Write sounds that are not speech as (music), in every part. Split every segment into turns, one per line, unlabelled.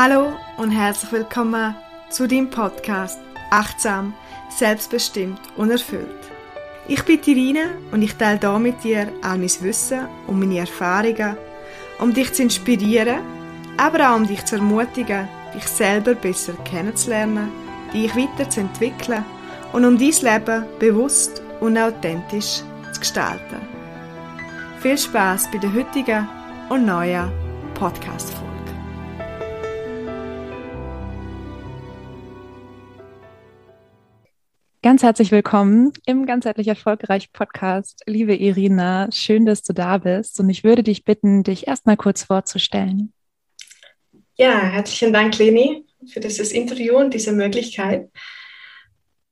Hallo und herzlich willkommen zu deinem Podcast Achtsam, selbstbestimmt und erfüllt. Ich bin Irine und ich teile hier mit dir all mein Wissen und meine Erfahrungen, um dich zu inspirieren, aber auch um dich zu ermutigen, dich selber besser kennenzulernen, dich weiterzuentwickeln und um dein Leben bewusst und authentisch zu gestalten. Viel Spaß bei der heutigen und neuen Podcast-Folge.
Ganz herzlich willkommen im ganzheitlich erfolgreich Podcast. Liebe Irina, schön, dass du da bist und ich würde dich bitten, dich erstmal kurz vorzustellen.
Ja, herzlichen Dank, Leni, für dieses Interview und diese Möglichkeit.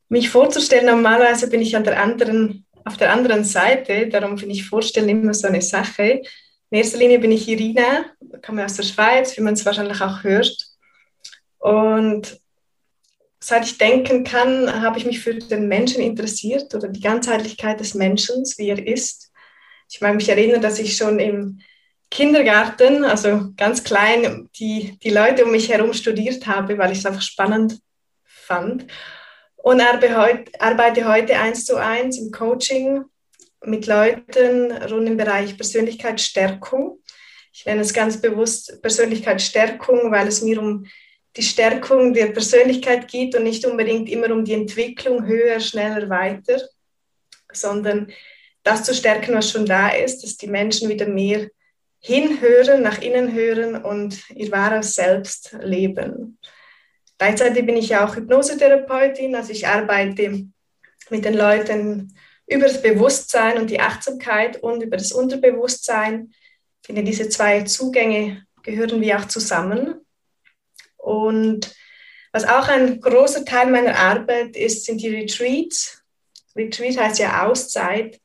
Mich vorzustellen, normalerweise bin ich an der anderen, auf der anderen Seite, darum finde ich Vorstellen immer so eine Sache. In erster Linie bin ich Irina, komme aus der Schweiz, wie man es wahrscheinlich auch hört. Und seit ich denken kann, habe ich mich für den Menschen interessiert oder die Ganzheitlichkeit des Menschen, wie er ist. Ich mag mich erinnern, dass ich schon im Kindergarten, also ganz klein, die, die Leute um mich herum studiert habe, weil ich es einfach spannend fand. Und arbeite heute eins zu eins im Coaching mit Leuten rund im Bereich Persönlichkeitsstärkung. Ich nenne es ganz bewusst Persönlichkeitsstärkung, weil es mir um die Stärkung der Persönlichkeit geht und nicht unbedingt immer um die Entwicklung höher, schneller, weiter, sondern das zu stärken, was schon da ist, dass die Menschen wieder mehr hinhören, nach innen hören und ihr wahres Selbst leben. Gleichzeitig bin ich ja auch Hypnosetherapeutin, also ich arbeite mit den Leuten über das Bewusstsein und die Achtsamkeit und über das Unterbewusstsein. Ich finde, diese zwei Zugänge gehören wie auch zusammen. Und was auch ein großer Teil meiner Arbeit ist, sind die Retreats. Retreat heißt ja Auszeit.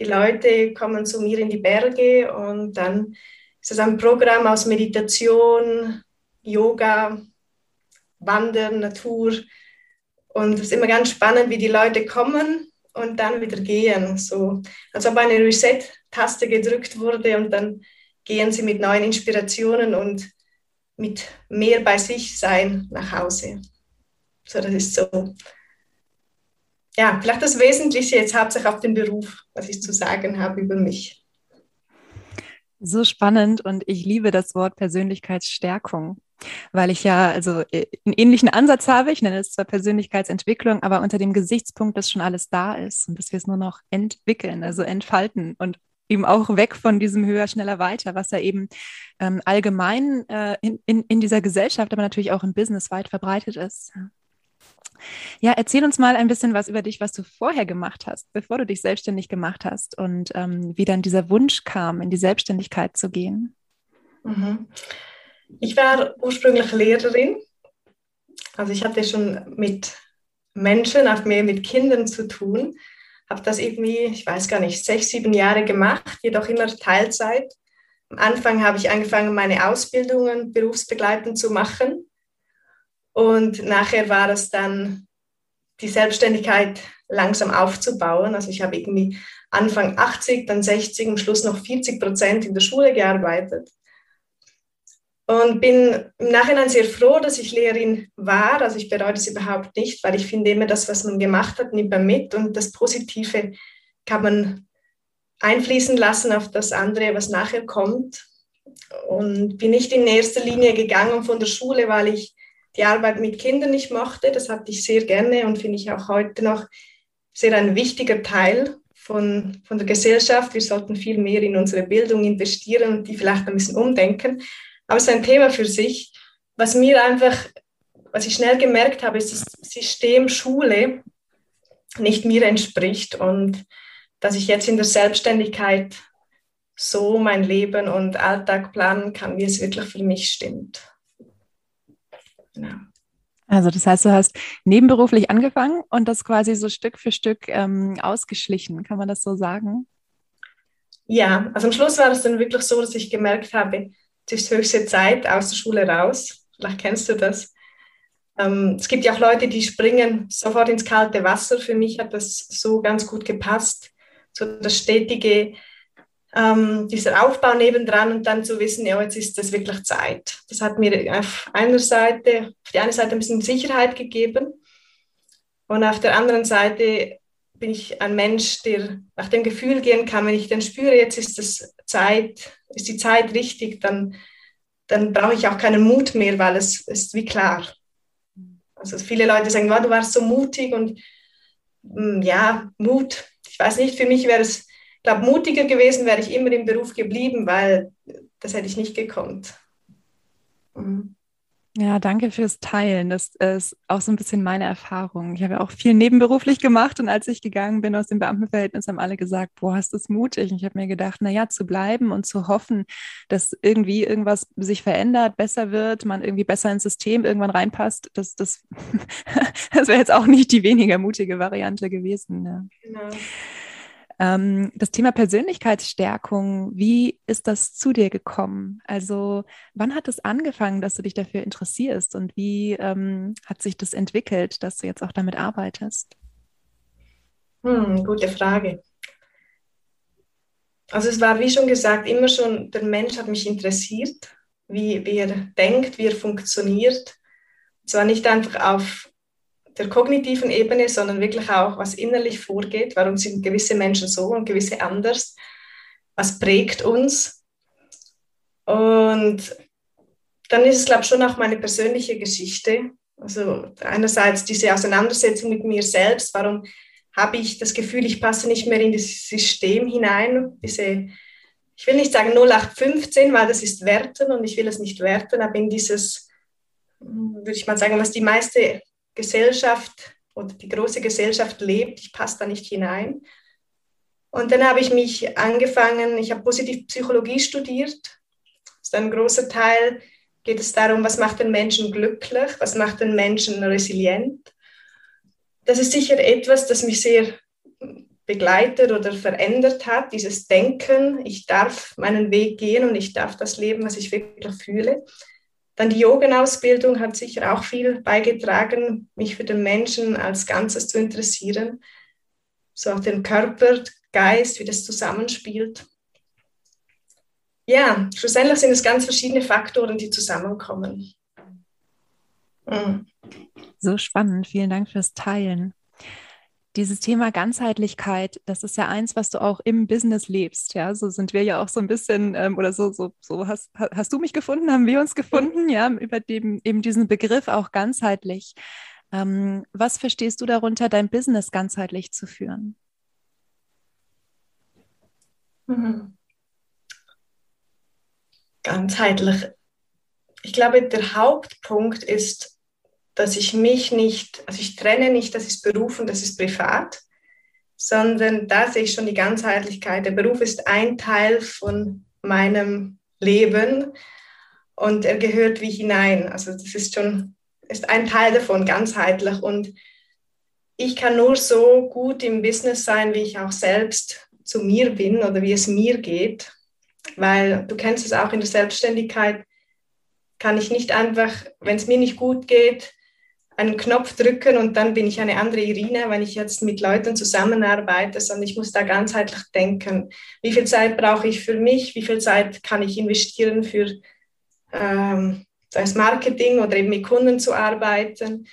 Die Leute kommen zu mir in die Berge und dann ist es ein Programm aus Meditation, Yoga, Wandern, Natur. Und es ist immer ganz spannend, wie die Leute kommen und dann wieder gehen. So, als ob eine Reset-Taste gedrückt wurde und dann gehen sie mit neuen Inspirationen und mit mehr bei sich sein nach Hause. So, das ist so. Ja, vielleicht das Wesentliche jetzt hauptsächlich auf den Beruf, was ich zu sagen habe über mich.
So spannend und ich liebe das Wort Persönlichkeitsstärkung, weil ich ja also äh, einen ähnlichen Ansatz habe. Ich nenne es zwar Persönlichkeitsentwicklung, aber unter dem Gesichtspunkt, dass schon alles da ist und dass wir es nur noch entwickeln, also entfalten und eben auch weg von diesem höher, schneller, weiter, was ja eben ähm, allgemein äh, in, in, in dieser Gesellschaft, aber natürlich auch im Business weit verbreitet ist. Ja, erzähl uns mal ein bisschen was über dich, was du vorher gemacht hast, bevor du dich selbstständig gemacht hast und ähm, wie dann dieser Wunsch kam, in die Selbstständigkeit zu gehen.
Mhm. Ich war ursprünglich Lehrerin. Also ich hatte schon mit Menschen, auch mehr mit Kindern zu tun habe das irgendwie, ich weiß gar nicht, sechs, sieben Jahre gemacht, jedoch immer Teilzeit. Am Anfang habe ich angefangen, meine Ausbildungen berufsbegleitend zu machen. Und nachher war es dann die Selbstständigkeit langsam aufzubauen. Also ich habe irgendwie Anfang 80, dann 60, am Schluss noch 40 Prozent in der Schule gearbeitet. Und bin im Nachhinein sehr froh, dass ich Lehrerin war. Also ich bereue das überhaupt nicht, weil ich finde immer, das, was man gemacht hat, nimmt man mit und das Positive kann man einfließen lassen auf das andere, was nachher kommt. Und bin nicht in erster Linie gegangen von der Schule, weil ich die Arbeit mit Kindern nicht mochte. Das hatte ich sehr gerne und finde ich auch heute noch sehr ein wichtiger Teil von, von der Gesellschaft. Wir sollten viel mehr in unsere Bildung investieren und die vielleicht ein bisschen umdenken. Aber es ist ein Thema für sich. Was mir einfach, was ich schnell gemerkt habe, ist, dass das System Schule nicht mir entspricht und dass ich jetzt in der Selbstständigkeit so mein Leben und Alltag planen kann, wie es wirklich für mich stimmt.
Genau. Also das heißt, du hast nebenberuflich angefangen und das quasi so Stück für Stück ähm, ausgeschlichen, kann man das so sagen?
Ja, also am Schluss war es dann wirklich so, dass ich gemerkt habe, es ist höchste Zeit aus der Schule raus. Vielleicht kennst du das. Ähm, es gibt ja auch Leute, die springen sofort ins kalte Wasser. Für mich hat das so ganz gut gepasst. So das stetige ähm, dieser Aufbau nebendran und dann zu wissen, ja, jetzt ist das wirklich Zeit. Das hat mir auf einer Seite, auf die eine Seite ein bisschen Sicherheit gegeben und auf der anderen Seite bin ich ein Mensch, der nach dem Gefühl gehen kann, wenn ich dann spüre, jetzt ist das Zeit, ist die Zeit richtig, dann, dann brauche ich auch keinen Mut mehr, weil es ist wie klar. Also viele Leute sagen, wow, du warst so mutig und mm, ja, Mut. Ich weiß nicht, für mich wäre es glaube, mutiger gewesen wäre ich immer im Beruf geblieben, weil das hätte ich nicht gekonnt.
Mhm. Ja, danke fürs Teilen. Das ist auch so ein bisschen meine Erfahrung. Ich habe ja auch viel nebenberuflich gemacht und als ich gegangen bin aus dem Beamtenverhältnis, haben alle gesagt, boah, hast du es mutig. Und ich habe mir gedacht, naja, zu bleiben und zu hoffen, dass irgendwie irgendwas sich verändert, besser wird, man irgendwie besser ins System irgendwann reinpasst, das, das, (laughs) das wäre jetzt auch nicht die weniger mutige Variante gewesen. Ja. Genau. Ähm, das Thema Persönlichkeitsstärkung, wie ist das zu dir gekommen? Also wann hat es angefangen, dass du dich dafür interessierst und wie ähm, hat sich das entwickelt, dass du jetzt auch damit arbeitest?
Hm, gute Frage. Also es war, wie schon gesagt, immer schon, der Mensch hat mich interessiert, wie, wie er denkt, wie er funktioniert. Zwar nicht einfach auf der kognitiven Ebene, sondern wirklich auch, was innerlich vorgeht. Warum sind gewisse Menschen so und gewisse anders? Was prägt uns? Und dann ist es, glaube ich, schon auch meine persönliche Geschichte. Also einerseits diese Auseinandersetzung mit mir selbst. Warum habe ich das Gefühl, ich passe nicht mehr in das System hinein? Diese, ich will nicht sagen 0815, weil das ist Werten und ich will es nicht werten, aber in dieses, würde ich mal sagen, was die meiste Gesellschaft oder die große Gesellschaft lebt. Ich passe da nicht hinein. Und dann habe ich mich angefangen, ich habe Positivpsychologie studiert. Das ist ein großer Teil, geht es darum, was macht den Menschen glücklich, was macht den Menschen resilient. Das ist sicher etwas, das mich sehr begleitet oder verändert hat, dieses Denken, ich darf meinen Weg gehen und ich darf das leben, was ich wirklich fühle. Dann die Yoga-Ausbildung hat sicher auch viel beigetragen, mich für den Menschen als Ganzes zu interessieren. So auch den Körper, Geist, wie das zusammenspielt. Ja, schlussendlich sind es ganz verschiedene Faktoren, die zusammenkommen.
Mhm. So spannend. Vielen Dank fürs Teilen dieses Thema Ganzheitlichkeit, das ist ja eins, was du auch im Business lebst. Ja, so sind wir ja auch so ein bisschen, ähm, oder so, so, so hast, hast du mich gefunden, haben wir uns (laughs) gefunden, ja, über dem, eben diesen Begriff auch ganzheitlich. Ähm, was verstehst du darunter, dein Business ganzheitlich zu führen?
Mhm. Ganzheitlich. Ich glaube, der Hauptpunkt ist, dass ich mich nicht, also ich trenne nicht, das ist Beruf und das ist privat, sondern da sehe ich schon die Ganzheitlichkeit. Der Beruf ist ein Teil von meinem Leben und er gehört wie hinein. Also das ist schon, ist ein Teil davon, ganzheitlich. Und ich kann nur so gut im Business sein, wie ich auch selbst zu mir bin oder wie es mir geht. Weil du kennst es auch in der Selbstständigkeit, kann ich nicht einfach, wenn es mir nicht gut geht, einen Knopf drücken und dann bin ich eine andere Irine, wenn ich jetzt mit Leuten zusammenarbeite, sondern ich muss da ganzheitlich denken. Wie viel Zeit brauche ich für mich? Wie viel Zeit kann ich investieren für ähm, das Marketing oder eben mit Kunden zu arbeiten?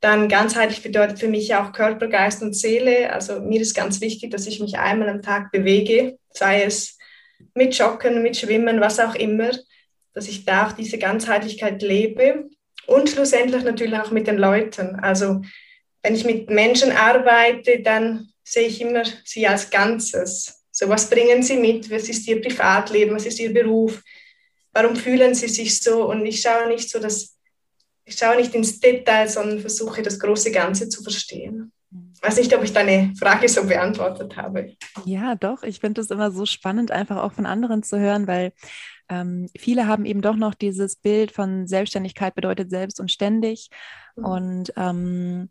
Dann ganzheitlich bedeutet für mich auch Körper, Geist und Seele. Also mir ist ganz wichtig, dass ich mich einmal am Tag bewege, sei es mit Joggen, mit Schwimmen, was auch immer, dass ich da auch diese Ganzheitlichkeit lebe und schlussendlich natürlich auch mit den Leuten. Also wenn ich mit Menschen arbeite, dann sehe ich immer sie als Ganzes. So, was bringen sie mit? Was ist ihr Privatleben? Was ist ihr Beruf? Warum fühlen sie sich so? Und ich schaue nicht so, dass ich schaue nicht ins Detail, sondern versuche das große Ganze zu verstehen. Ich weiß nicht, ob ich deine Frage so beantwortet habe.
Ja, doch. Ich finde es immer so spannend, einfach auch von anderen zu hören, weil ähm, viele haben eben doch noch dieses Bild von Selbstständigkeit bedeutet selbst und ständig. Mhm. Und ähm,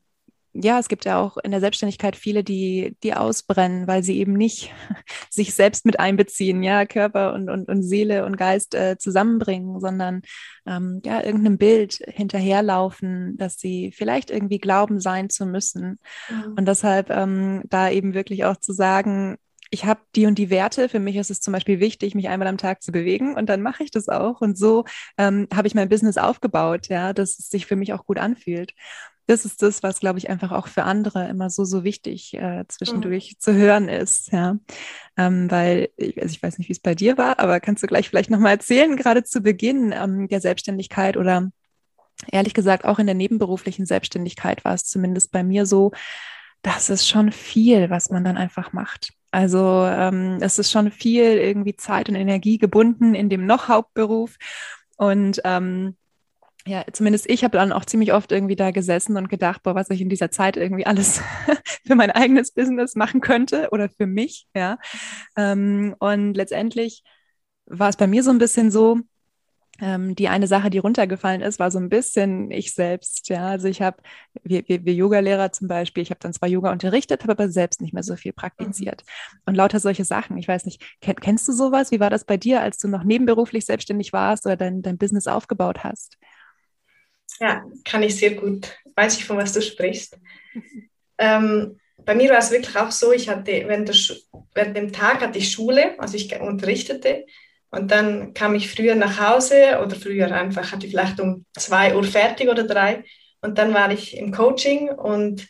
ja, es gibt ja auch in der Selbstständigkeit viele, die, die ausbrennen, weil sie eben nicht (laughs) sich selbst mit einbeziehen, ja, Körper und, und, und Seele und Geist äh, zusammenbringen, sondern ähm, ja, irgendeinem Bild hinterherlaufen, dass sie vielleicht irgendwie glauben sein zu müssen. Mhm. Und deshalb ähm, da eben wirklich auch zu sagen, ich habe die und die Werte. Für mich ist es zum Beispiel wichtig, mich einmal am Tag zu bewegen und dann mache ich das auch. Und so ähm, habe ich mein Business aufgebaut, ja, dass es sich für mich auch gut anfühlt. Das ist das, was, glaube ich, einfach auch für andere immer so, so wichtig äh, zwischendurch mhm. zu hören ist, ja. Ähm, weil, ich, also ich weiß nicht, wie es bei dir war, aber kannst du gleich vielleicht nochmal erzählen, gerade zu Beginn ähm, der Selbstständigkeit oder ehrlich gesagt auch in der nebenberuflichen Selbstständigkeit war es zumindest bei mir so, das ist schon viel, was man dann einfach macht. Also ähm, es ist schon viel irgendwie Zeit und Energie gebunden in dem noch Hauptberuf. Und ähm, ja, zumindest ich habe dann auch ziemlich oft irgendwie da gesessen und gedacht, boah, was ich in dieser Zeit irgendwie alles (laughs) für mein eigenes Business machen könnte oder für mich, ja. Ähm, und letztendlich war es bei mir so ein bisschen so, ähm, die eine Sache, die runtergefallen ist, war so ein bisschen ich selbst. Ja, also ich habe, wir, wir, wir Yoga-Lehrer zum Beispiel, ich habe dann zwar Yoga unterrichtet, habe aber selbst nicht mehr so viel praktiziert. Mhm. Und lauter solche Sachen. Ich weiß nicht, kenn, kennst du sowas? Wie war das bei dir, als du noch nebenberuflich selbstständig warst oder dein, dein Business aufgebaut hast?
Ja, kann ich sehr gut. Weiß ich, von was du sprichst. ähm, bei mir war es wirklich auch so, ich hatte während, der, während dem Tag hatte ich Schule, also ich unterrichtete und dann kam ich früher nach Hause oder früher einfach, hatte ich vielleicht um zwei Uhr fertig oder drei. Und dann war ich im Coaching und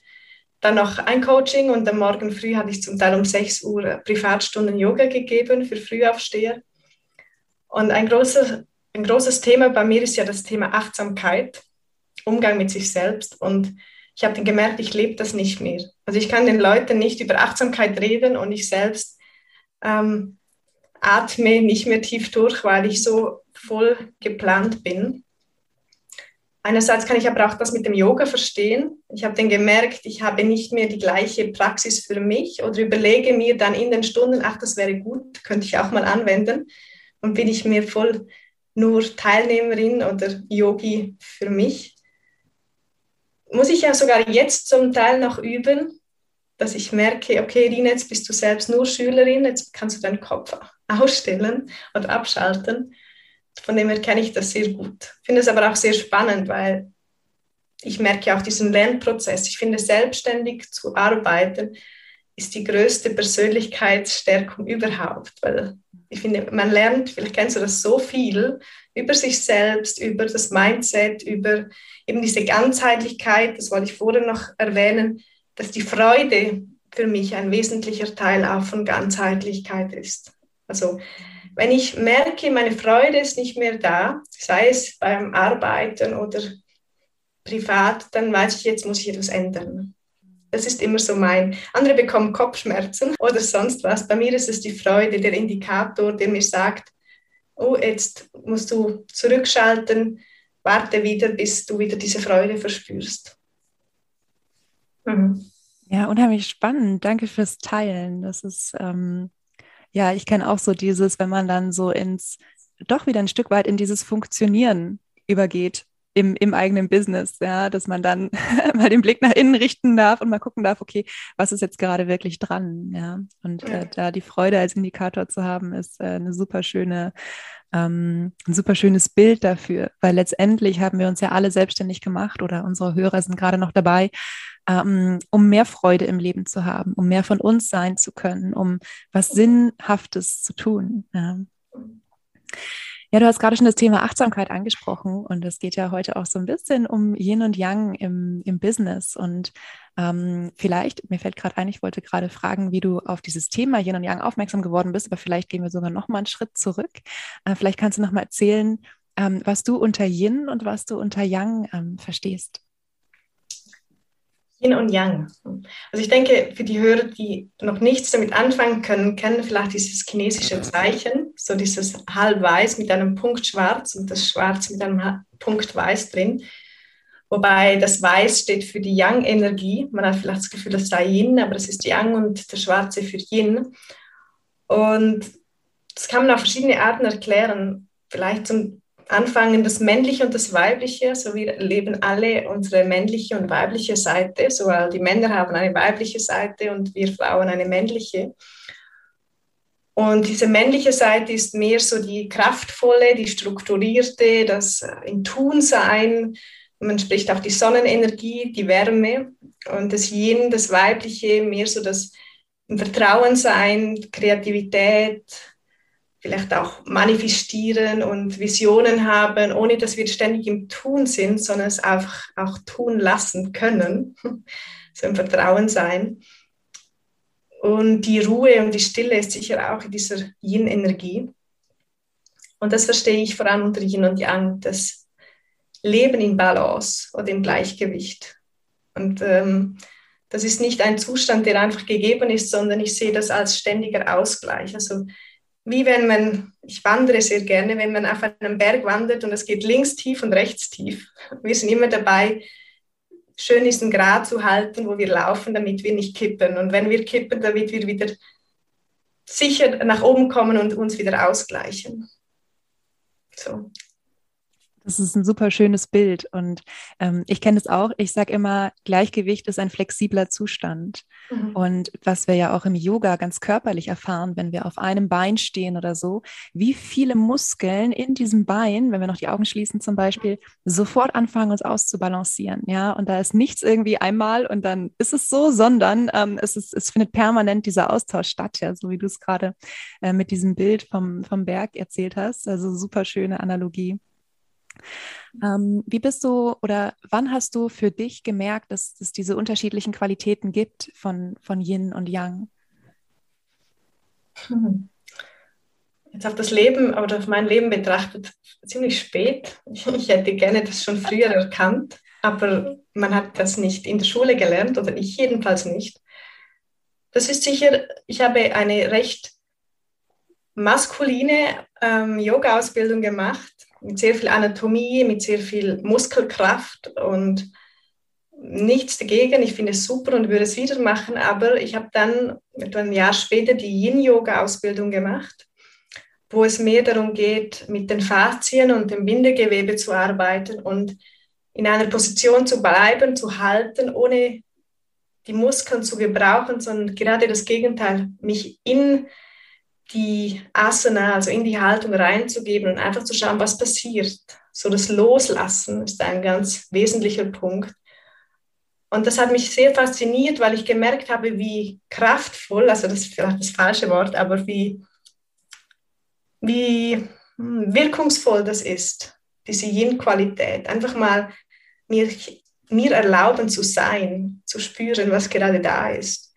dann noch ein Coaching und am Morgen früh hatte ich zum Teil um 6 Uhr Privatstunden Yoga gegeben für Frühaufsteher. Und ein, großer, ein großes Thema bei mir ist ja das Thema Achtsamkeit, Umgang mit sich selbst. Und ich habe dann gemerkt, ich lebe das nicht mehr. Also ich kann den Leuten nicht über Achtsamkeit reden und ich selbst ähm, atme nicht mehr tief durch, weil ich so voll geplant bin. Einerseits kann ich aber auch das mit dem Yoga verstehen. Ich habe dann gemerkt, ich habe nicht mehr die gleiche Praxis für mich oder überlege mir dann in den Stunden, ach, das wäre gut, könnte ich auch mal anwenden. Und bin ich mir voll nur Teilnehmerin oder Yogi für mich. Muss ich ja sogar jetzt zum Teil noch üben, dass ich merke, okay, Rina, jetzt bist du selbst nur Schülerin, jetzt kannst du deinen Kopf ausstellen und abschalten. Von dem her kenne ich das sehr gut. Finde es aber auch sehr spannend, weil ich merke auch diesen Lernprozess. Ich finde, selbstständig zu arbeiten ist die größte Persönlichkeitsstärkung überhaupt, weil ich finde, man lernt, vielleicht kennst du das so viel über sich selbst, über das Mindset, über eben diese Ganzheitlichkeit, das wollte ich vorher noch erwähnen, dass die Freude für mich ein wesentlicher Teil auch von Ganzheitlichkeit ist. Also wenn ich merke, meine Freude ist nicht mehr da, sei es beim Arbeiten oder privat, dann weiß ich, jetzt muss ich etwas ändern. Das ist immer so mein. Andere bekommen Kopfschmerzen (laughs) oder sonst was. Bei mir ist es die Freude, der Indikator, der mir sagt, oh, jetzt musst du zurückschalten, warte wieder, bis du wieder diese Freude verspürst.
Mhm. Ja, unheimlich spannend. Danke fürs Teilen. Das ist, ähm, ja, ich kenne auch so dieses, wenn man dann so ins, doch wieder ein Stück weit in dieses Funktionieren übergeht im, im eigenen Business, ja, dass man dann (laughs) mal den Blick nach innen richten darf und mal gucken darf, okay, was ist jetzt gerade wirklich dran, ja. Und äh, da die Freude als Indikator zu haben, ist äh, eine super schöne ähm, ein super schönes Bild dafür, weil letztendlich haben wir uns ja alle selbstständig gemacht oder unsere Hörer sind gerade noch dabei, ähm, um mehr Freude im Leben zu haben, um mehr von uns sein zu können, um was Sinnhaftes zu tun. Ja. Ja, du hast gerade schon das Thema Achtsamkeit angesprochen und es geht ja heute auch so ein bisschen um Yin und Yang im, im Business. Und ähm, vielleicht, mir fällt gerade ein, ich wollte gerade fragen, wie du auf dieses Thema Yin und Yang aufmerksam geworden bist, aber vielleicht gehen wir sogar noch mal einen Schritt zurück. Äh, vielleicht kannst du noch mal erzählen, ähm, was du unter Yin und was du unter Yang ähm, verstehst.
Yin und Yang. Also ich denke, für die Hörer, die noch nichts damit anfangen können, kennen vielleicht dieses chinesische Zeichen, so dieses halb weiß mit einem Punkt schwarz und das Schwarz mit einem Punkt weiß drin. Wobei das Weiß steht für die Yang-Energie. Man hat vielleicht das Gefühl, das sei Yin, aber es ist Yang und der Schwarze für Yin. Und das kann man auf verschiedene Arten erklären. Vielleicht zum anfangen, das Männliche und das Weibliche. So wir leben alle unsere männliche und weibliche Seite. So die Männer haben eine weibliche Seite und wir Frauen eine männliche. Und diese männliche Seite ist mehr so die kraftvolle, die strukturierte, das äh, in Tun sein. Man spricht auch die Sonnenenergie, die Wärme. Und das Yin, das Weibliche, mehr so das Vertrauen sein, Kreativität, vielleicht auch manifestieren und Visionen haben, ohne dass wir ständig im Tun sind, sondern es einfach auch tun lassen können. (laughs) So im Vertrauen sein. Und die Ruhe und die Stille ist sicher auch in dieser Yin-Energie. Und das verstehe ich vor allem unter Yin und Yang, das Leben in Balance oder im Gleichgewicht. Und ähm, das ist nicht ein Zustand, der einfach gegeben ist, sondern ich sehe das als ständiger Ausgleich. Also wie wenn man, ich wandere sehr gerne, wenn man auf einem Berg wandert und es geht links tief und rechts tief. Wir sind immer dabei, schön diesen Grad zu halten, wo wir laufen, damit wir nicht kippen. Und wenn wir kippen, damit wir wieder sicher nach oben kommen und uns wieder ausgleichen. So.
Das ist ein super schönes Bild und ähm, ich kenne es auch. Ich sage immer, Gleichgewicht ist ein flexibler Zustand. Mhm. Und was wir ja auch im Yoga ganz körperlich erfahren, wenn wir auf einem Bein stehen oder so, wie viele Muskeln in diesem Bein, wenn wir noch die Augen schließen zum Beispiel, sofort anfangen uns auszubalancieren. Ja, und da ist nichts irgendwie einmal und dann ist es so, sondern ähm, es, ist, es findet permanent dieser Austausch statt, ja, so wie du es gerade äh, mit diesem Bild vom, vom Berg erzählt hast. Also super schöne Analogie. Ähm, wie bist du oder wann hast du für dich gemerkt, dass es diese unterschiedlichen Qualitäten gibt von, von Yin und Yang?
Hm. Jetzt auf das Leben oder auf mein Leben betrachtet, ziemlich spät. Ich hätte gerne das schon früher erkannt, aber man hat das nicht in der Schule gelernt oder ich jedenfalls nicht. Das ist sicher, ich habe eine recht maskuline ähm, Yoga-Ausbildung gemacht mit sehr viel Anatomie, mit sehr viel Muskelkraft und nichts dagegen. Ich finde es super und würde es wieder machen, aber ich habe dann etwa ein Jahr später die Yin-Yoga-Ausbildung gemacht, wo es mehr darum geht, mit den Faszien und dem Bindegewebe zu arbeiten und in einer Position zu bleiben, zu halten, ohne die Muskeln zu gebrauchen, sondern gerade das Gegenteil, mich in die Asana, also in die Haltung reinzugeben und einfach zu schauen, was passiert. So das Loslassen ist ein ganz wesentlicher Punkt. Und das hat mich sehr fasziniert, weil ich gemerkt habe, wie kraftvoll, also das ist vielleicht das falsche Wort, aber wie, wie hm, wirkungsvoll das ist, diese Yin-Qualität. Einfach mal mir, mir erlauben zu sein, zu spüren, was gerade da ist.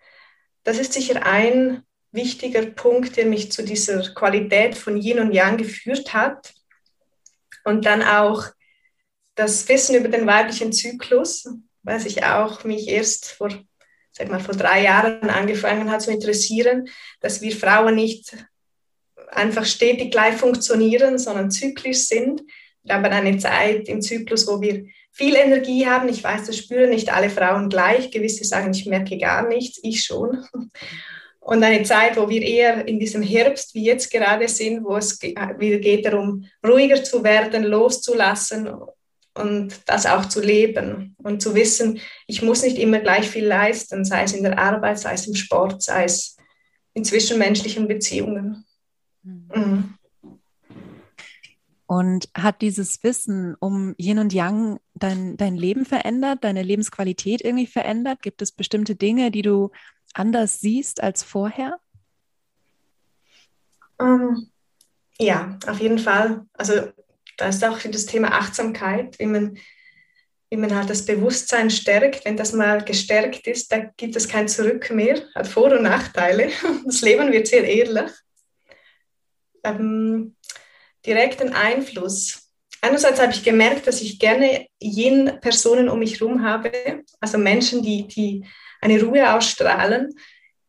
Das ist sicher ein wichtiger Punkt, der mich zu dieser Qualität von Yin und Yang geführt hat. Und dann auch das Wissen über den weiblichen Zyklus, was ich auch mich erst vor, sag mal, vor drei Jahren angefangen hat zu interessieren, dass wir Frauen nicht einfach stetig gleich funktionieren, sondern zyklisch sind. Wir haben eine Zeit im Zyklus, wo wir viel Energie haben. Ich weiß, das spüren nicht alle Frauen gleich. Gewisse sagen, ich merke gar nichts, ich schon und eine Zeit, wo wir eher in diesem Herbst, wie jetzt gerade sind, wo es wieder geht darum, ruhiger zu werden, loszulassen und das auch zu leben und zu wissen, ich muss nicht immer gleich viel leisten, sei es in der Arbeit, sei es im Sport, sei es in zwischenmenschlichen Beziehungen. Mhm.
Und hat dieses Wissen um Yin und Yang dein, dein Leben verändert, deine Lebensqualität irgendwie verändert? Gibt es bestimmte Dinge, die du anders siehst als vorher?
Um, ähm, ja, auf jeden Fall. Also da ist auch das Thema Achtsamkeit, wie man, wie man halt das Bewusstsein stärkt. Wenn das mal gestärkt ist, da gibt es kein Zurück mehr, hat Vor- und Nachteile. (laughs) Das Leben wird sehr ehrlich. Ähm, direkten Einfluss. Einerseits habe ich gemerkt, dass ich gerne jene Personen um mich herum habe, also Menschen, die, die eine Ruhe ausstrahlen,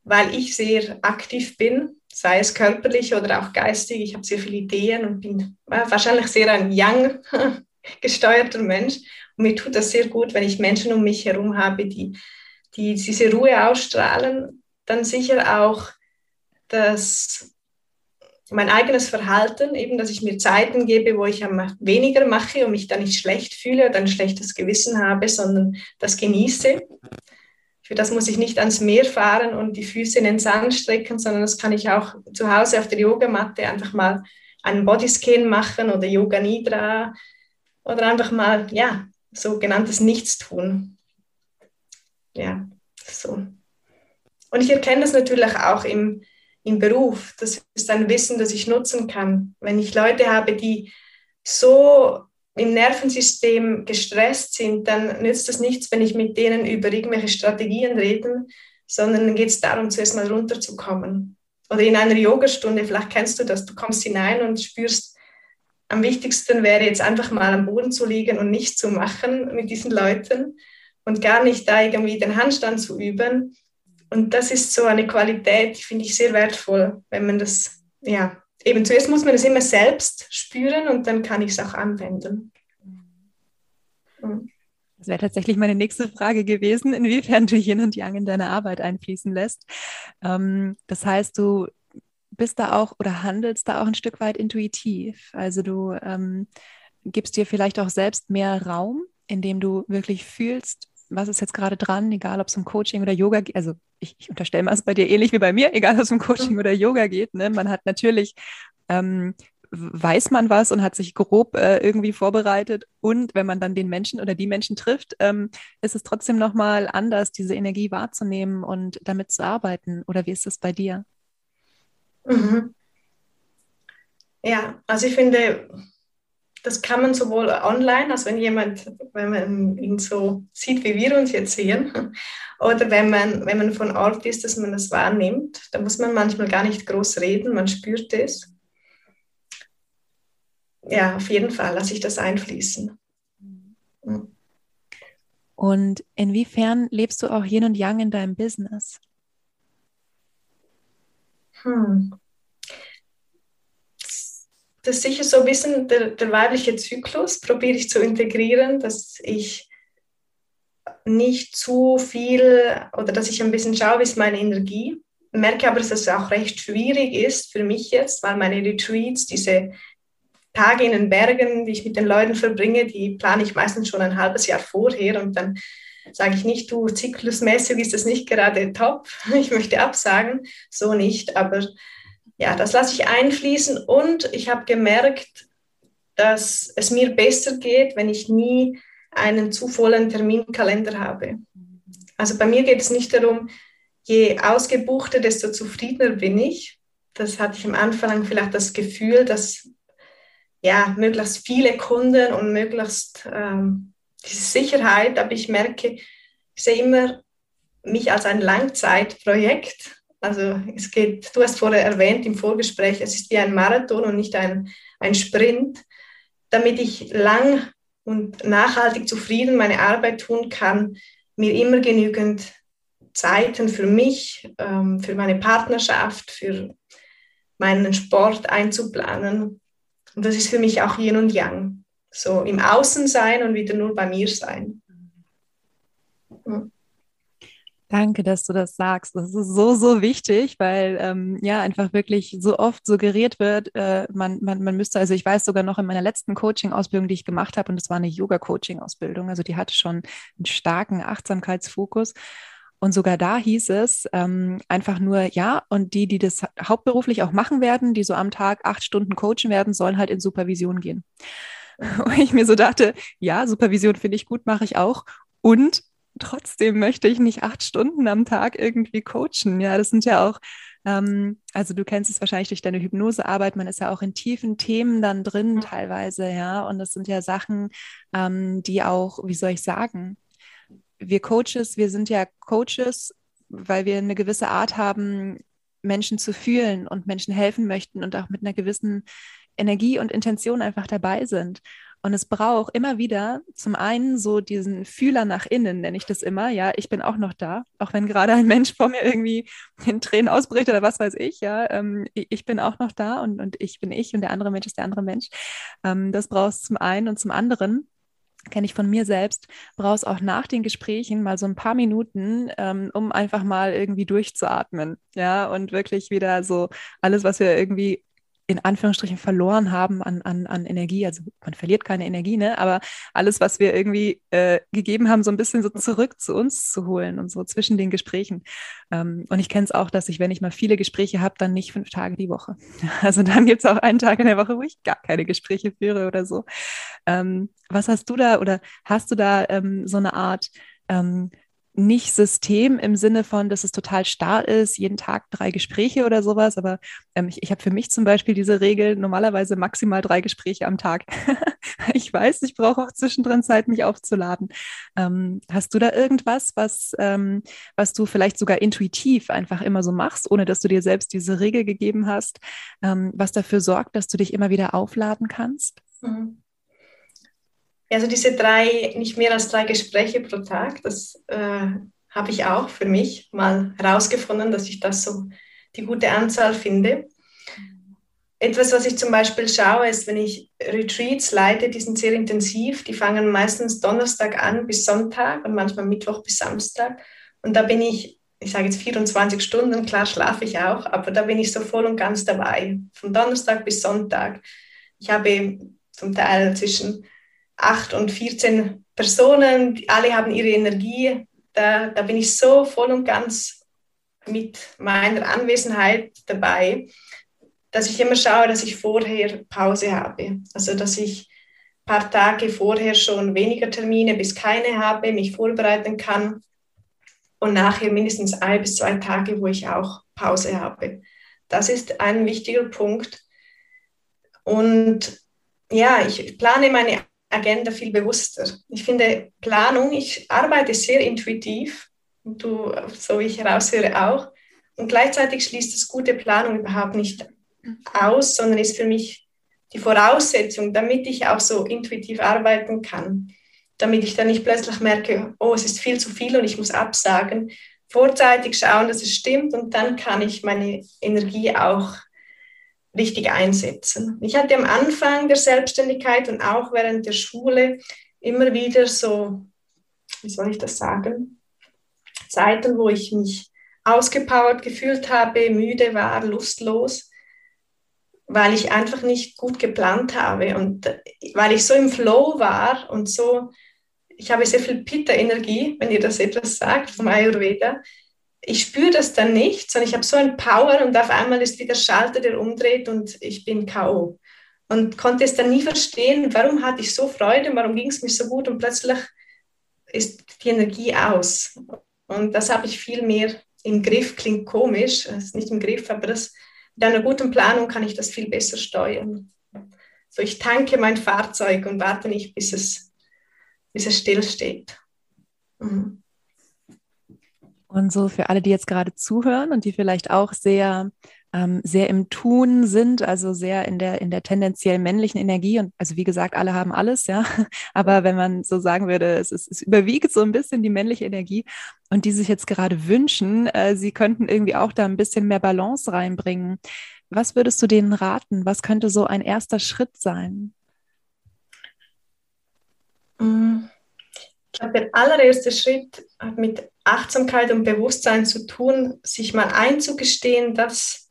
weil ich sehr aktiv bin, sei es körperlich oder auch geistig. Ich habe sehr viele Ideen und bin wahrscheinlich sehr ein young (laughs) gesteuerter Mensch. Und mir tut das sehr gut, wenn ich Menschen um mich herum habe, die, die diese Ruhe ausstrahlen. Dann sicher auch das, mein eigenes Verhalten, eben, dass ich mir Zeiten gebe, wo ich weniger mache und mich dann nicht schlecht fühle oder ein schlechtes Gewissen habe, sondern das genieße. Für das muss ich nicht ans Meer fahren und die Füße in den Sand strecken, sondern das kann ich auch zu Hause auf der Yogamatte einfach mal einen Bodyscan machen oder Yoga Nidra oder einfach mal, ja, sogenanntes Nichtstun. Ja, so. Und ich erkenne das natürlich auch im, im Beruf. Das ist ein Wissen, das ich nutzen kann. Wenn ich Leute habe, die so im Nervensystem gestresst sind, dann nützt es nichts, wenn ich mit denen über irgendwelche Strategien rede, sondern geht es darum, zuerst mal runterzukommen. Oder in einer Yogastunde, vielleicht kennst du das, du kommst hinein und spürst, am wichtigsten wäre jetzt einfach mal am Boden zu liegen und nichts zu machen mit diesen Leuten und gar nicht da irgendwie den Handstand zu üben. Und das ist so eine Qualität, die finde ich sehr wertvoll, wenn man das, ja, eben zuerst muss man es immer selbst spüren und dann kann ich es auch anwenden.
Das wäre tatsächlich meine nächste Frage gewesen, inwiefern du Yin und Yang in deine Arbeit einfließen lässt. Ähm, das heißt, du bist da auch oder handelst da auch ein Stück weit intuitiv. Also du ähm, gibst dir vielleicht auch selbst mehr Raum, indem du wirklich fühlst, was ist jetzt gerade dran, egal ob es um Coaching oder Yoga geht. Also ich, ich unterstelle mal, es bei dir ähnlich wie bei mir, egal ob es um Coaching mhm. oder Yoga geht. Ne? Man hat natürlich, ähm, weiß man was und hat sich grob äh, irgendwie vorbereitet. Und wenn man dann den Menschen oder die Menschen trifft, ähm, ist es trotzdem nochmal anders, diese Energie wahrzunehmen und damit zu arbeiten. Oder wie ist es bei dir?
Mhm. Ja, also ich finde, das kann man sowohl online, also wenn jemand, wenn man ihn so sieht, wie wir uns jetzt sehen, oder wenn man, wenn man von Ort ist, dass man das wahrnimmt. Da muss man manchmal gar nicht groß reden, man spürt es. Ja, auf jeden Fall lasse ich das einfließen.
Und inwiefern lebst du auch Yin und Yang in deinem Business?
Hm das sicher so ein bisschen der, der weibliche Zyklus, probiere ich zu integrieren, dass ich nicht zu viel oder dass ich ein bisschen schaue, wie ist meine Energie. Merke aber, dass es auch recht schwierig ist für mich jetzt, weil meine Retreats, diese Tage in den Bergen, die ich mit den Leuten verbringe, die plane ich meistens schon ein halbes Jahr vorher und dann sage ich nicht, du, zyklusmäßig ist das nicht gerade top, (laughs) ich möchte absagen, so nicht, aber ja, das lasse ich einfließen und ich habe gemerkt, dass es mir besser geht, wenn ich nie einen zu vollen Terminkalender habe. Also bei mir geht es nicht darum, je ausgebuchter, desto zufriedener bin ich. Das hatte ich am Anfang vielleicht das Gefühl, dass ja, möglichst viele Kunden und möglichst ähm, diese Sicherheit, aber ich merke, ich sehe immer mich als ein Langzeitprojekt also es geht, du hast vorher erwähnt im Vorgespräch, es ist wie ein Marathon und nicht ein, ein Sprint. Damit ich lang und nachhaltig zufrieden meine Arbeit tun kann, mir immer genügend Zeiten für mich, ähm, für meine Partnerschaft, für meinen Sport einzuplanen. Und das ist für mich auch Yin und Yang. So im Außen sein und wieder nur bei mir sein.
Mhm. Danke, dass du das sagst. Das ist so, so wichtig, weil ähm, ja einfach wirklich so oft suggeriert wird, äh, man, man, man müsste, also ich weiß sogar noch in meiner letzten Coaching-Ausbildung, die ich gemacht habe, und das war eine Yoga-Coaching-Ausbildung, also die hatte schon einen starken Achtsamkeitsfokus. Und sogar da hieß es ähm, einfach nur, ja, und die, die das hauptberuflich auch machen werden, die so am Tag acht Stunden coachen werden, sollen halt in Supervision gehen. (laughs) Und ich mir so dachte, ja, Supervision finde ich gut, mache ich auch. Und trotzdem möchte ich nicht acht Stunden am Tag irgendwie coachen. Ja, das sind ja auch, ähm, also du kennst es wahrscheinlich durch deine Hypnosearbeit, man ist ja auch in tiefen Themen dann drin teilweise, ja. Und das sind ja Sachen, ähm, die auch, wie soll ich sagen, wir Coaches, wir sind ja Coaches, weil wir eine gewisse Art haben, Menschen zu fühlen und Menschen helfen möchten und auch mit einer gewissen Energie und Intention einfach dabei sind. Und es braucht immer wieder zum einen so diesen Fühler nach innen, nenne ich das immer. Ja, ich bin auch noch da, auch wenn gerade ein Mensch vor mir irgendwie in Tränen ausbricht oder was weiß ich. Ja, ähm, ich bin auch noch da und, und ich bin ich und der andere Mensch ist der andere Mensch. Ähm, das brauchst zum einen und zum anderen kenne ich von mir selbst, brauchst auch nach den Gesprächen mal so ein paar Minuten, ähm, um einfach mal irgendwie durchzuatmen, ja, und wirklich wieder so alles, was wir irgendwie in Anführungsstrichen verloren haben an, an, an Energie. Also man verliert keine Energie, ne? aber alles, was wir irgendwie äh, gegeben haben, so ein bisschen so zurück zu uns zu holen und so zwischen den Gesprächen. Ähm, und ich kenne es auch, dass ich, wenn ich mal viele Gespräche habe, dann nicht fünf Tage die Woche. (laughs) Also dann gibt es auch einen Tag in der Woche, wo ich gar keine Gespräche führe oder so. Ähm, was hast du da oder hast du da ähm, so eine Art ähm, nicht System im Sinne von, dass es total starr ist, jeden Tag drei Gespräche oder sowas, aber ähm, ich, ich habe für mich zum Beispiel diese Regel, normalerweise maximal drei Gespräche am Tag. (laughs) ich weiß, ich brauche auch zwischendrin Zeit, mich aufzuladen. Ähm, hast du da irgendwas, was, ähm, was du vielleicht sogar intuitiv einfach immer so machst, ohne dass du dir selbst diese Regel gegeben hast, ähm, was dafür sorgt, dass du dich immer wieder aufladen kannst? Mhm.
Also diese drei, nicht mehr als drei Gespräche pro Tag, das äh, habe ich auch für mich mal herausgefunden, dass ich das so die gute Anzahl finde. Etwas, was ich zum Beispiel schaue, ist, wenn ich Retreats leite, die sind sehr intensiv. Die fangen meistens Donnerstag an bis Sonntag und manchmal Mittwoch bis Samstag. Und da bin ich, ich sage jetzt 24 Stunden, klar schlafe ich auch, aber da bin ich so voll und ganz dabei. Von Donnerstag bis Sonntag. Ich habe zum Teil zwischen 8 und 14 Personen, alle haben ihre Energie. Da, da bin ich so voll und ganz mit meiner Anwesenheit dabei, dass ich immer schaue, dass ich vorher Pause habe. Also dass ich ein paar Tage vorher schon weniger Termine bis keine habe, mich vorbereiten kann und nachher mindestens ein bis zwei Tage, wo ich auch Pause habe. Das ist ein wichtiger Punkt. Und ja, ich plane meine Agenda viel bewusster. Ich finde Planung, ich arbeite sehr intuitiv, du, so wie ich heraushöre, auch. Und gleichzeitig schließt das gute Planung überhaupt nicht aus, sondern ist für mich die Voraussetzung, damit ich auch so intuitiv arbeiten kann. Damit ich dann nicht plötzlich merke, oh, es ist viel zu viel und ich muss absagen. Vorzeitig schauen, dass es stimmt und dann kann ich meine Energie auch richtig einsetzen. Ich hatte am Anfang der Selbstständigkeit und auch während der Schule immer wieder so, wie soll ich das sagen, Zeiten, wo ich mich ausgepowert gefühlt habe, müde war, lustlos, weil ich einfach nicht gut geplant habe und weil ich so im Flow war und so, ich habe sehr viel Pitta-Energie, wenn ihr das etwas sagt, vom Ayurveda ich spüre das dann nicht, sondern ich habe so ein Power und auf einmal ist wieder Schalter, der umdreht und ich bin K.O. Und konnte es dann nie verstehen, warum hatte ich so Freude, warum ging es mir so gut und plötzlich ist die Energie aus. Und das habe ich viel mehr im Griff, klingt komisch, ist nicht im Griff, aber das, mit einer guten Planung kann ich das viel besser steuern. So, ich tanke mein Fahrzeug und warte nicht, bis es, bis es stillsteht. Mhm.
Und so für alle, die jetzt gerade zuhören und die vielleicht auch sehr, ähm, sehr im Tun sind, also sehr in der, in der tendenziell männlichen Energie. Und also wie gesagt, alle haben alles, ja. (laughs) Aber wenn man so sagen würde, es, ist, es überwiegt so ein bisschen die männliche Energie und die sich jetzt gerade wünschen, äh, sie könnten irgendwie auch da ein bisschen mehr Balance reinbringen. Was würdest du denen raten? Was könnte so ein erster Schritt sein?
Mm. Ich glaube, der allererste Schritt mit Achtsamkeit und Bewusstsein zu tun, sich mal einzugestehen, dass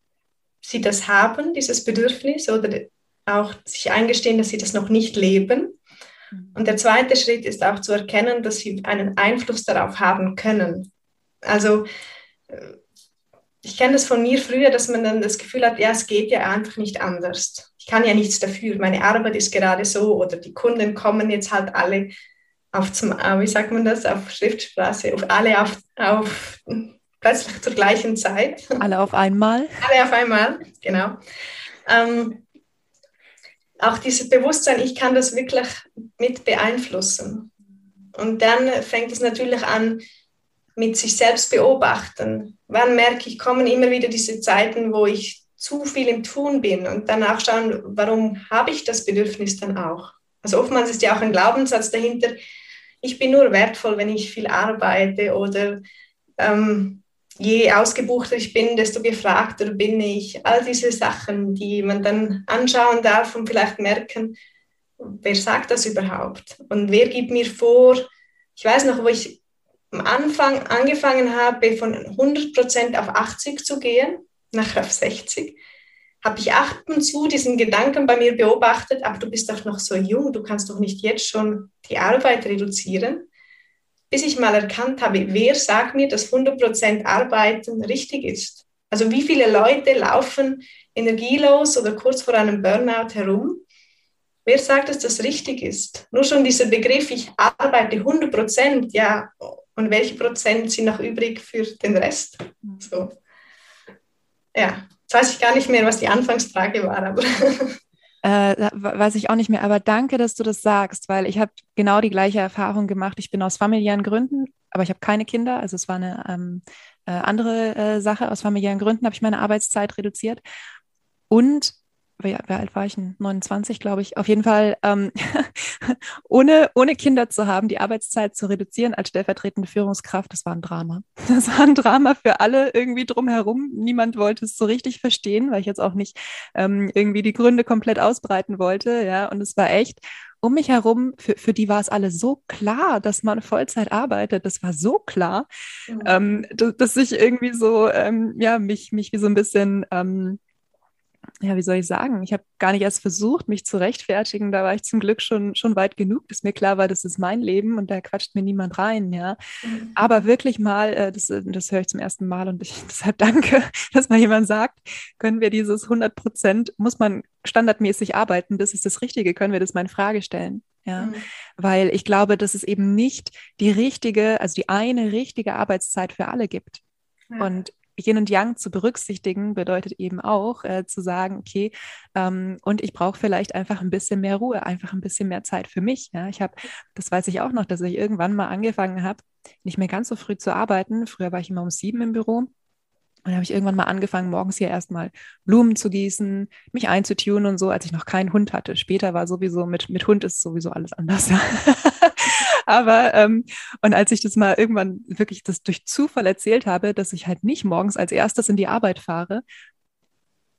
sie das haben, dieses Bedürfnis, oder auch sich eingestehen, dass sie das noch nicht leben. Und der zweite Schritt ist auch zu erkennen, dass sie einen Einfluss darauf haben können. Also ich kenne das von mir früher, dass man dann das Gefühl hat, ja, es geht ja einfach nicht anders. Ich kann ja nichts dafür. Meine Arbeit ist gerade so oder die Kunden kommen jetzt halt alle auf zum, äh, wie sagt man das, auf Schriftsprache, auf alle auf, auf plötzlich zur gleichen Zeit. (laughs)
Alle auf einmal.
Alle auf einmal, genau. Ähm, auch dieses Bewusstsein, ich kann das wirklich mit beeinflussen. Und dann fängt es natürlich an mit sich selbst beobachten. Wann merke ich, kommen immer wieder diese Zeiten, wo ich zu viel im Tun bin und danach schauen, warum habe ich das Bedürfnis dann auch? Also oftmals ist ja auch ein Glaubenssatz dahinter, ich bin nur wertvoll, wenn ich viel arbeite oder ähm, je ausgebuchter ich bin, desto gefragter bin ich. All diese Sachen, die man dann anschauen darf und vielleicht merken, wer sagt das überhaupt? Und wer gibt mir vor, ich weiß noch, wo ich am Anfang angefangen habe, von 100% auf 80 zu gehen, nachher auf 60 habe ich ab und zu diesen Gedanken bei mir beobachtet, aber du bist doch noch so jung, du kannst doch nicht jetzt schon die Arbeit reduzieren. Bis ich mal erkannt habe, wer sagt mir, dass 100% Arbeiten richtig ist. Also wie viele Leute laufen energielos oder kurz vor einem Burnout herum? Wer sagt, dass das richtig ist? Nur schon dieser Begriff, ich arbeite 100% ja, und welche Prozent sind noch übrig für den Rest? So. Ja, jetzt weiß ich gar nicht mehr, was die Anfangsfrage war, aber.
Äh, weiß ich auch nicht mehr, aber danke, dass du das sagst, weil ich habe genau die gleiche Erfahrung gemacht. Ich bin aus familiären Gründen, aber ich habe keine Kinder, also es war eine ähm, äh, andere äh, Sache. Aus familiären Gründen habe ich meine Arbeitszeit reduziert. Und wie, wie alt war ich? 29, glaube ich. Auf jeden Fall, ähm, (laughs) ohne, ohne Kinder zu haben, die Arbeitszeit zu reduzieren als stellvertretende Führungskraft, das war ein Drama. (laughs) Das war ein Drama für alle irgendwie drumherum. Niemand wollte es so richtig verstehen, weil ich jetzt auch nicht ähm, irgendwie die Gründe komplett ausbreiten wollte. Ja, und es war echt um mich herum, für, für die war es alle so klar, dass man Vollzeit arbeitet. Das war so klar, mhm. ähm, dass, dass, ich irgendwie so, ähm, ja, mich, mich wie so ein bisschen, ähm, ja, wie soll ich sagen? Ich habe gar nicht erst versucht, mich zu rechtfertigen. Da war ich zum Glück schon, schon weit genug, dass mir klar war, das ist mein Leben und da quatscht mir niemand rein, ja. Mhm. Aber wirklich mal, äh, das, äh, das höre ich zum ersten Mal und ich (laughs) deshalb danke, (laughs) dass mal jemand sagt, können wir dieses 100 Prozent, muss man standardmäßig arbeiten, das ist das Richtige, können wir das mal in Frage stellen. Ja, mhm. weil ich glaube, dass es eben nicht die richtige, also die eine richtige Arbeitszeit für alle gibt. Ja. Und Yin und Yang zu berücksichtigen, bedeutet eben auch äh, zu sagen, okay, ähm, und ich brauche vielleicht einfach ein bisschen mehr Ruhe, einfach ein bisschen mehr Zeit für mich. Ja? Ich habe, das weiß ich auch noch, dass ich irgendwann mal angefangen habe, nicht mehr ganz so früh zu arbeiten. Früher war ich immer um sieben im Büro. Und habe ich irgendwann mal angefangen, morgens hier erstmal Blumen zu gießen, mich einzutun und so, als ich noch keinen Hund hatte. Später war sowieso mit, mit Hund ist sowieso alles anders. Aber ähm, und als ich das mal irgendwann wirklich das durch Zufall erzählt habe, dass ich halt nicht morgens als erstes in die Arbeit fahre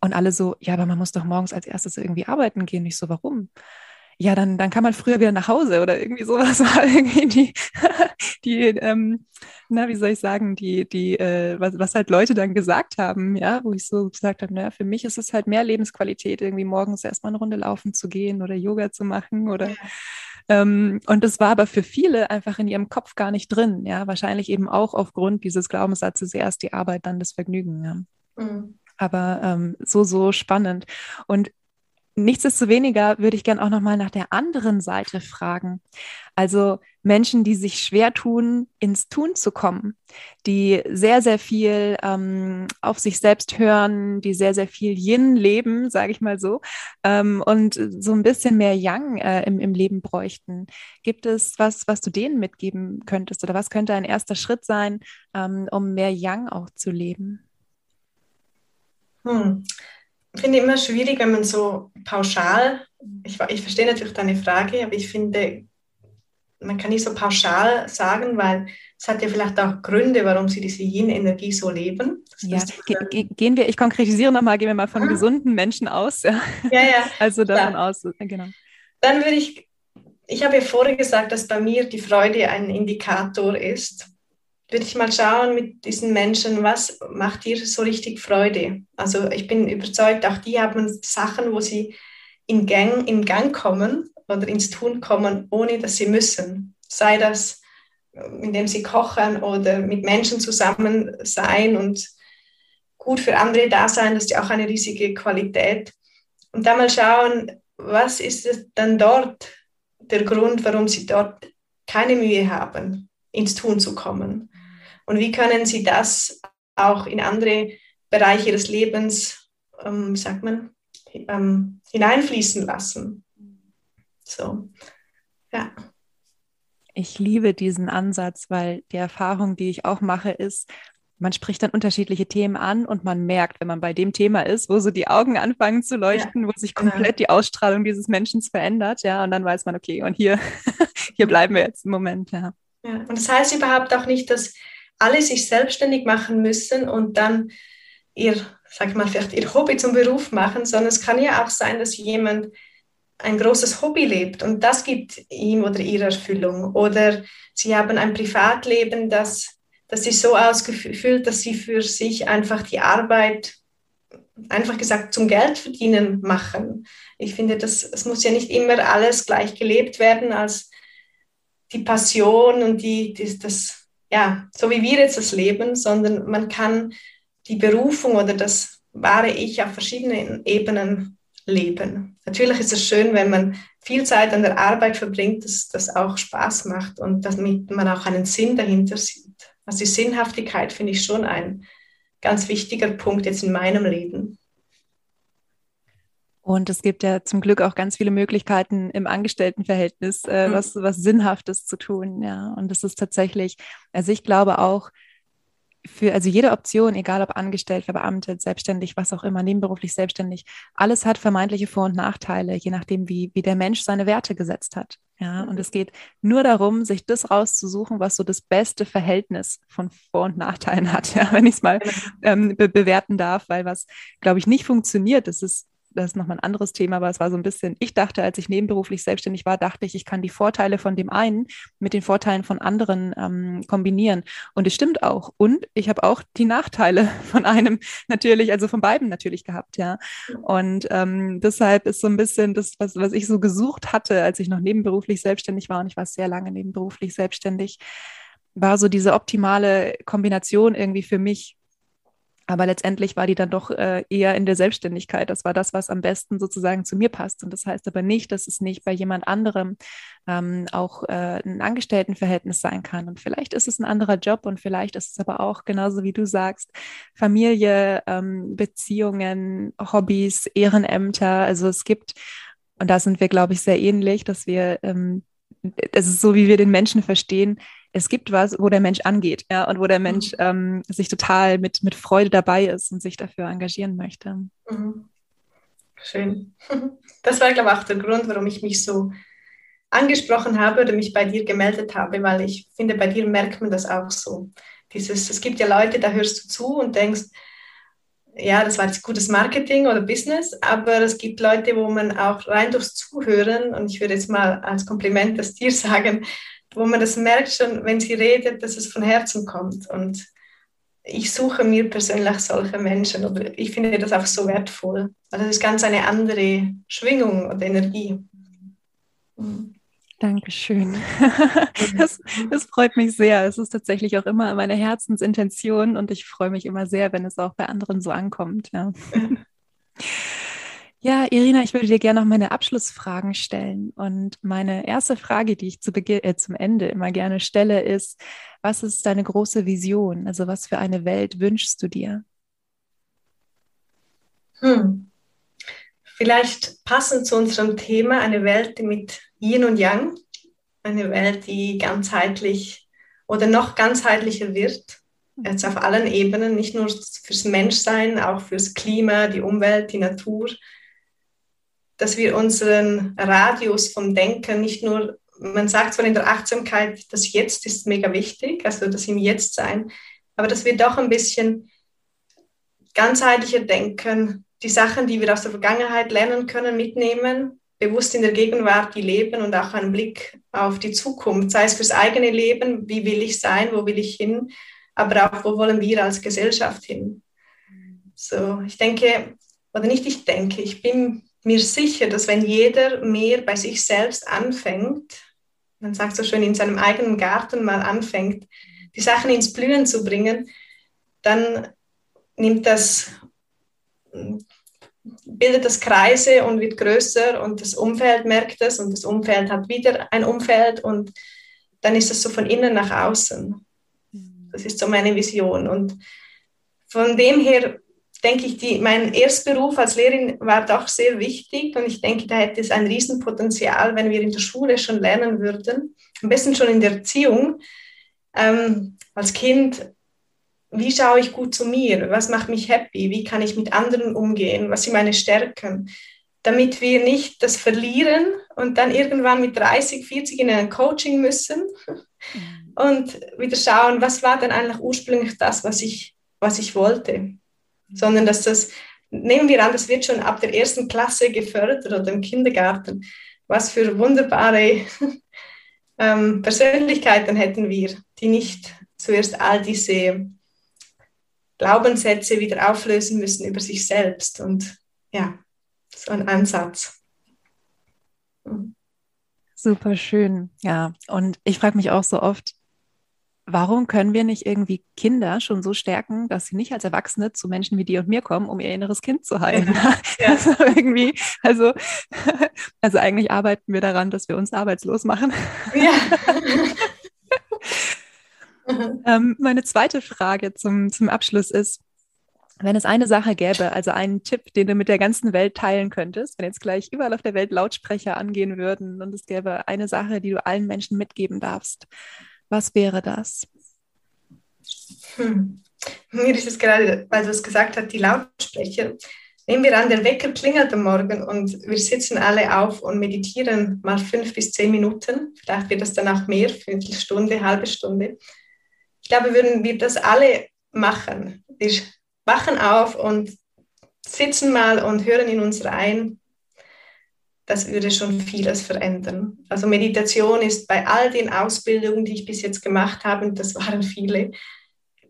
und alle so, ja, aber man muss doch morgens als erstes irgendwie arbeiten gehen. Ich so, warum? Ja, dann, dann kann man früher wieder nach Hause oder irgendwie sowas (laughs) irgendwie die, (laughs) die ähm, na, wie soll ich sagen, die, die, äh, was, was halt Leute dann gesagt haben, ja, wo ich so gesagt habe, naja, für mich ist es halt mehr Lebensqualität, irgendwie morgens erstmal eine Runde laufen zu gehen oder Yoga zu machen oder ähm, und das war aber für viele einfach in ihrem Kopf gar nicht drin. Ja, wahrscheinlich eben auch aufgrund dieses Glaubenssatzes erst die Arbeit, dann das Vergnügen. Ja. Mhm. Aber ähm, so, so spannend. Und nichtsdestoweniger würde ich gerne auch nochmal nach der anderen Seite fragen. Also Menschen, die sich schwer tun, ins Tun zu kommen, die sehr, sehr viel ähm, auf sich selbst hören, die sehr, sehr viel Yin leben, sage ich mal so, ähm, und so ein bisschen mehr Yang äh, im, im Leben bräuchten. Gibt es was, was du denen mitgeben könntest oder was könnte ein erster Schritt sein, ähm, um mehr Yang auch zu leben?
Hm finde immer schwierig, wenn man so pauschal, ich, ich verstehe natürlich deine Frage, aber ich finde, man kann nicht so pauschal sagen, weil es hat ja vielleicht auch Gründe, warum sie diese Yin-Energie so leben.
ja, ge gehen wir, ich konkretisiere nochmal, gehen wir mal von ah. gesunden Menschen aus. Ja,
ja. ja. (laughs)
Also davon ja. aus, genau.
Dann würde ich, ich habe ja vorher gesagt, dass bei mir die Freude ein Indikator ist würde ich mal schauen mit diesen Menschen, was macht dir so richtig Freude? Also ich bin überzeugt, auch die haben Sachen, wo sie in Gang, in Gang kommen oder ins Tun kommen, ohne dass sie müssen. Sei das, indem sie kochen oder mit Menschen zusammen sein und gut für andere da sein, das ist ja auch eine riesige Qualität. Und dann mal schauen, was ist es dann dort der Grund, warum sie dort keine Mühe haben, ins Tun zu kommen. Und wie können Sie das auch in andere Bereiche ihres Lebens, ähm, sagt man, ähm, hineinfließen lassen? So, ja.
Ich liebe diesen Ansatz, weil die Erfahrung, die ich auch mache, ist, man spricht dann unterschiedliche Themen an und man merkt, wenn man bei dem Thema ist, wo so die Augen anfangen zu leuchten, ja, wo sich komplett genau. die Ausstrahlung dieses Menschen verändert, ja, und dann weiß man, okay, und hier, (laughs) hier bleiben wir jetzt im Moment, ja.
ja. Und das heißt überhaupt auch nicht, dass alle sich selbstständig machen müssen und dann ihr, sag ich mal, vielleicht ihr Hobby zum Beruf machen, sondern es kann ja auch sein, dass jemand ein großes Hobby lebt und das gibt ihm oder ihr Erfüllung. Oder sie haben ein Privatleben, das, das ist so ausgefüllt, dass sie für sich einfach die Arbeit, einfach gesagt, zum Geld verdienen machen. Ich finde, das, es muss ja nicht immer alles gleich gelebt werden als die Passion und die, die das ja, so wie wir jetzt das leben, sondern man kann die Berufung oder das wahre Ich auf verschiedenen Ebenen leben. Natürlich ist es schön, wenn man viel Zeit an der Arbeit verbringt, dass das auch Spaß macht und damit man auch einen Sinn dahinter sieht. Also die Sinnhaftigkeit finde ich schon ein ganz wichtiger Punkt jetzt in meinem Leben.
Und es gibt ja zum Glück auch ganz viele Möglichkeiten im Angestelltenverhältnis, äh, mhm. was, was Sinnhaftes zu tun. Ja, und das ist tatsächlich, also ich glaube auch, für, also jede Option, egal ob angestellt, verbeamtet, selbstständig, was auch immer, nebenberuflich, selbstständig, alles hat vermeintliche Vor- und Nachteile, je nachdem, wie, wie der Mensch seine Werte gesetzt hat. Ja, mhm. und es geht nur darum, sich das rauszusuchen, was so das beste Verhältnis von Vor- und Nachteilen hat, (laughs) ja, wenn ich es mal genau. ähm, be bewerten darf, weil was, glaube ich, nicht funktioniert, das ist das ist nochmal ein anderes Thema, aber es war so ein bisschen, ich dachte, als ich nebenberuflich selbstständig war, dachte ich, ich kann die Vorteile von dem einen mit den Vorteilen von anderen ähm, kombinieren. Und es stimmt auch. Und ich habe auch die Nachteile (laughs) von einem natürlich, also von beiden natürlich gehabt, ja. Und ähm, deshalb ist so ein bisschen das, was, was ich so gesucht hatte, als ich noch nebenberuflich selbstständig war, und ich war sehr lange nebenberuflich selbstständig, war so diese optimale Kombination irgendwie für mich aber letztendlich war die dann doch äh, eher in der Selbstständigkeit. Das war das, was am besten sozusagen zu mir passt. Und das heißt aber nicht, dass es nicht bei jemand anderem ähm, auch äh, ein Angestelltenverhältnis sein kann. Und vielleicht ist es ein anderer Job und vielleicht ist es aber auch genauso wie du sagst, Familie, ähm, Beziehungen, Hobbys, Ehrenämter. Also es gibt, und da sind wir, glaube ich, sehr ähnlich, dass wir ähm, es ist so, wie wir den Menschen verstehen, es gibt was, wo der Mensch angeht, ja, und wo der Mensch mhm. ähm, sich total mit, mit Freude dabei ist und sich dafür engagieren möchte.
Mhm. Schön. (laughs) Das war, glaube ich, auch der Grund, warum ich mich so angesprochen habe oder mich bei dir gemeldet habe, weil ich finde, bei dir merkt man das auch so. Dieses, es gibt ja Leute, da hörst du zu und denkst, ja, das war jetzt gutes Marketing oder Business, aber es gibt Leute, wo man auch rein durchs Zuhören, und ich würde jetzt mal als Kompliment das dir (laughs) sagen, wo man das merkt schon, wenn sie redet, dass es von Herzen kommt. Und ich suche mir persönlich solche Menschen oder ich finde das auch so wertvoll. Also es ist ganz eine andere Schwingung und Energie.
Mhm. Dankeschön. (laughs) Das, das freut mich sehr. Es ist tatsächlich auch immer meine Herzensintention und ich freue mich immer sehr, wenn es auch bei anderen so ankommt. Ja. (laughs) Ja, Irina, ich würde dir gerne noch meine Abschlussfragen stellen. Und meine erste Frage, die ich zu äh, zum Ende immer gerne stelle, ist, was ist deine große Vision? Also was für eine Welt wünschst du dir?
Hm. Vielleicht passend zu unserem Thema, eine Welt mit Yin und Yang, eine Welt, die ganzheitlich oder noch ganzheitlicher wird, jetzt auf allen Ebenen, nicht nur fürs Menschsein, auch fürs Klima, die Umwelt, die Natur, dass wir unseren Radius vom Denken nicht nur, man sagt zwar in der Achtsamkeit, das Jetzt ist mega wichtig, also das im Jetzt sein, aber dass wir doch ein bisschen ganzheitlicher denken, die Sachen, die wir aus der Vergangenheit lernen können, mitnehmen, bewusst in der Gegenwart die leben und auch einen Blick auf die Zukunft, sei es fürs eigene Leben, wie will ich sein, wo will ich hin, aber auch, wo wollen wir als Gesellschaft hin. So, ich denke, oder nicht ich denke, ich bin mir sicher, dass wenn jeder mehr bei sich selbst anfängt, man sagt so schön, in seinem eigenen Garten mal anfängt, die Sachen ins Blühen zu bringen, dann nimmt das, bildet das Kreise und wird größer und das Umfeld merkt es und das Umfeld hat wieder ein Umfeld und dann ist es so von innen nach außen. Das ist so meine Vision. Und von dem her denke ich, die, mein Erstberuf als Lehrerin war doch sehr wichtig und ich denke, da hätte es ein Riesenpotenzial, wenn wir in der Schule schon lernen würden, am besten schon in der Erziehung, ähm, als Kind, wie schaue ich gut zu mir, was macht mich happy, wie kann ich mit anderen umgehen, was sind meine Stärken, damit wir nicht das verlieren und dann irgendwann mit 30, 40 in ein Coaching müssen mhm. und wieder schauen, was war denn eigentlich ursprünglich das, was ich, was ich wollte sondern dass das, nehmen wir an, das wird schon ab der ersten Klasse gefördert oder im Kindergarten. Was für wunderbare (laughs) ähm, Persönlichkeiten hätten wir, die nicht zuerst all diese Glaubenssätze wieder auflösen müssen über sich selbst. Und ja, so ein Ansatz.
Super schön, ja. Und ich frage mich auch so oft, warum können wir nicht irgendwie Kinder schon so stärken, dass sie nicht als Erwachsene zu Menschen wie dir und mir kommen, um ihr inneres Kind zu heilen? (laughs) Ja. Ja. Also irgendwie, also, (laughs) also eigentlich arbeiten wir daran, dass wir uns arbeitslos machen. Ja. (laughs) ähm, meine zweite Frage zum, zum Abschluss ist, wenn es eine Sache gäbe, also einen Tipp, den du mit der ganzen Welt teilen könntest, wenn jetzt gleich überall auf der Welt Lautsprecher angehen würden und es gäbe eine Sache, die du allen Menschen mitgeben darfst, was wäre das?
Hm. Mir ist es gerade, weil du es gesagt hast, die Lautsprecher. Nehmen wir an, der Wecker klingelt am Morgen und wir sitzen alle auf und meditieren mal fünf bis zehn Minuten. Vielleicht wird das dann auch mehr, Viertelstunde, halbe Stunde. Ich glaube, würden wir das alle machen. Wir wachen auf und sitzen mal und hören in uns rein. Das würde schon vieles verändern. Also Meditation ist bei all den Ausbildungen, die ich bis jetzt gemacht habe, und das waren viele,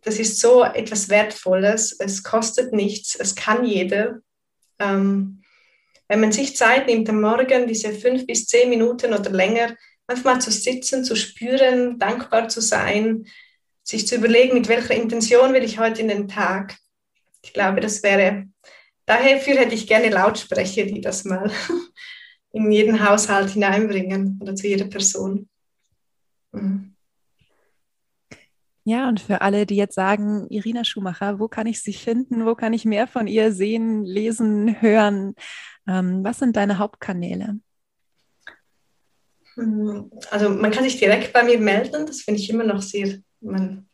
das ist so etwas Wertvolles. Es kostet nichts, es kann jeder. Ähm, wenn man sich Zeit nimmt am Morgen, diese fünf bis zehn Minuten oder länger, einfach mal zu sitzen, zu spüren, dankbar zu sein, sich zu überlegen, mit welcher Intention will ich heute in den Tag. Ich glaube, das wäre, dafür hätte ich gerne Lautsprecher, die das mal in jeden Haushalt hineinbringen oder zu jeder Person. Mhm.
Ja, und für alle, die jetzt sagen, Irina Schumacher, wo kann ich sie finden? Wo kann ich mehr von ihr sehen, lesen, hören? Ähm, was sind deine Hauptkanäle?
Mhm. Also man kann sich direkt bei mir melden, das finde ich immer noch sehr, man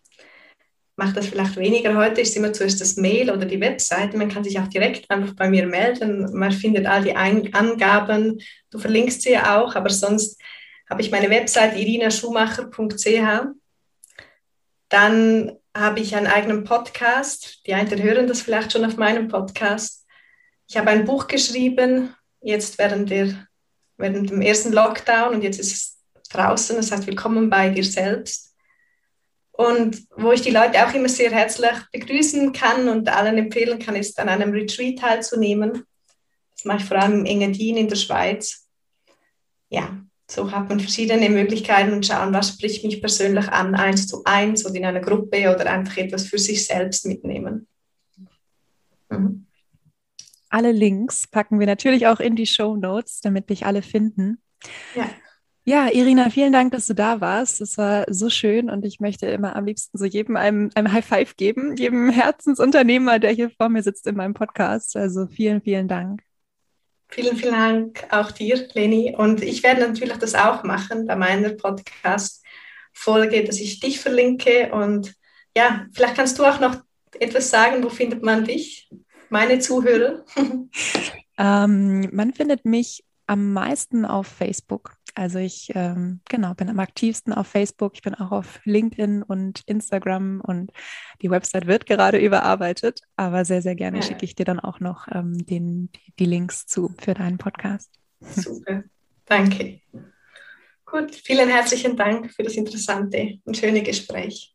macht das vielleicht weniger. Heute ist immer zuerst das Mail oder die Webseite. Man kann sich auch direkt einfach bei mir melden. Man findet all die Angaben. Du verlinkst sie auch, aber sonst habe ich meine Website irinaschumacher.ch. Dann habe ich einen eigenen Podcast. Die einen hören das vielleicht schon auf meinem Podcast. Ich habe ein Buch geschrieben, jetzt während, der, während dem ersten Lockdown und jetzt ist es draußen. Das heißt, willkommen bei dir selbst und wo ich die Leute auch immer sehr herzlich begrüßen kann und allen empfehlen kann, ist an einem Retreat teilzunehmen. Das mache ich vor allem im Engadin in der Schweiz. Ja, so hat man verschiedene Möglichkeiten und schauen, was spricht mich persönlich an, eins zu eins oder in einer Gruppe oder einfach etwas für sich selbst mitnehmen.
Mhm. Alle Links packen wir natürlich auch in die Show Notes, damit dich alle finden. Ja. Ja, Irina, vielen Dank, dass du da warst. Es war so schön und ich möchte immer am liebsten so jedem einem, einem High Five geben, jedem Herzensunternehmer, der hier vor mir sitzt in meinem Podcast. Also vielen, vielen Dank.
Vielen, vielen Dank auch dir, Leni. Und ich werde natürlich das auch machen bei meiner Podcast-Folge, dass ich dich verlinke. Und ja, vielleicht kannst du auch noch etwas sagen, wo findet man dich, meine Zuhörer? (laughs)
ähm, man findet mich am meisten auf Facebook. Also ich ähm, genau bin am aktivsten auf Facebook. Ich bin auch auf LinkedIn und Instagram und die Website wird gerade überarbeitet, aber sehr sehr gerne ja. schicke ich dir dann auch noch ähm, den, die, die Links zu für deinen Podcast.
Super, danke. Gut, vielen herzlichen Dank für das interessante und schöne Gespräch.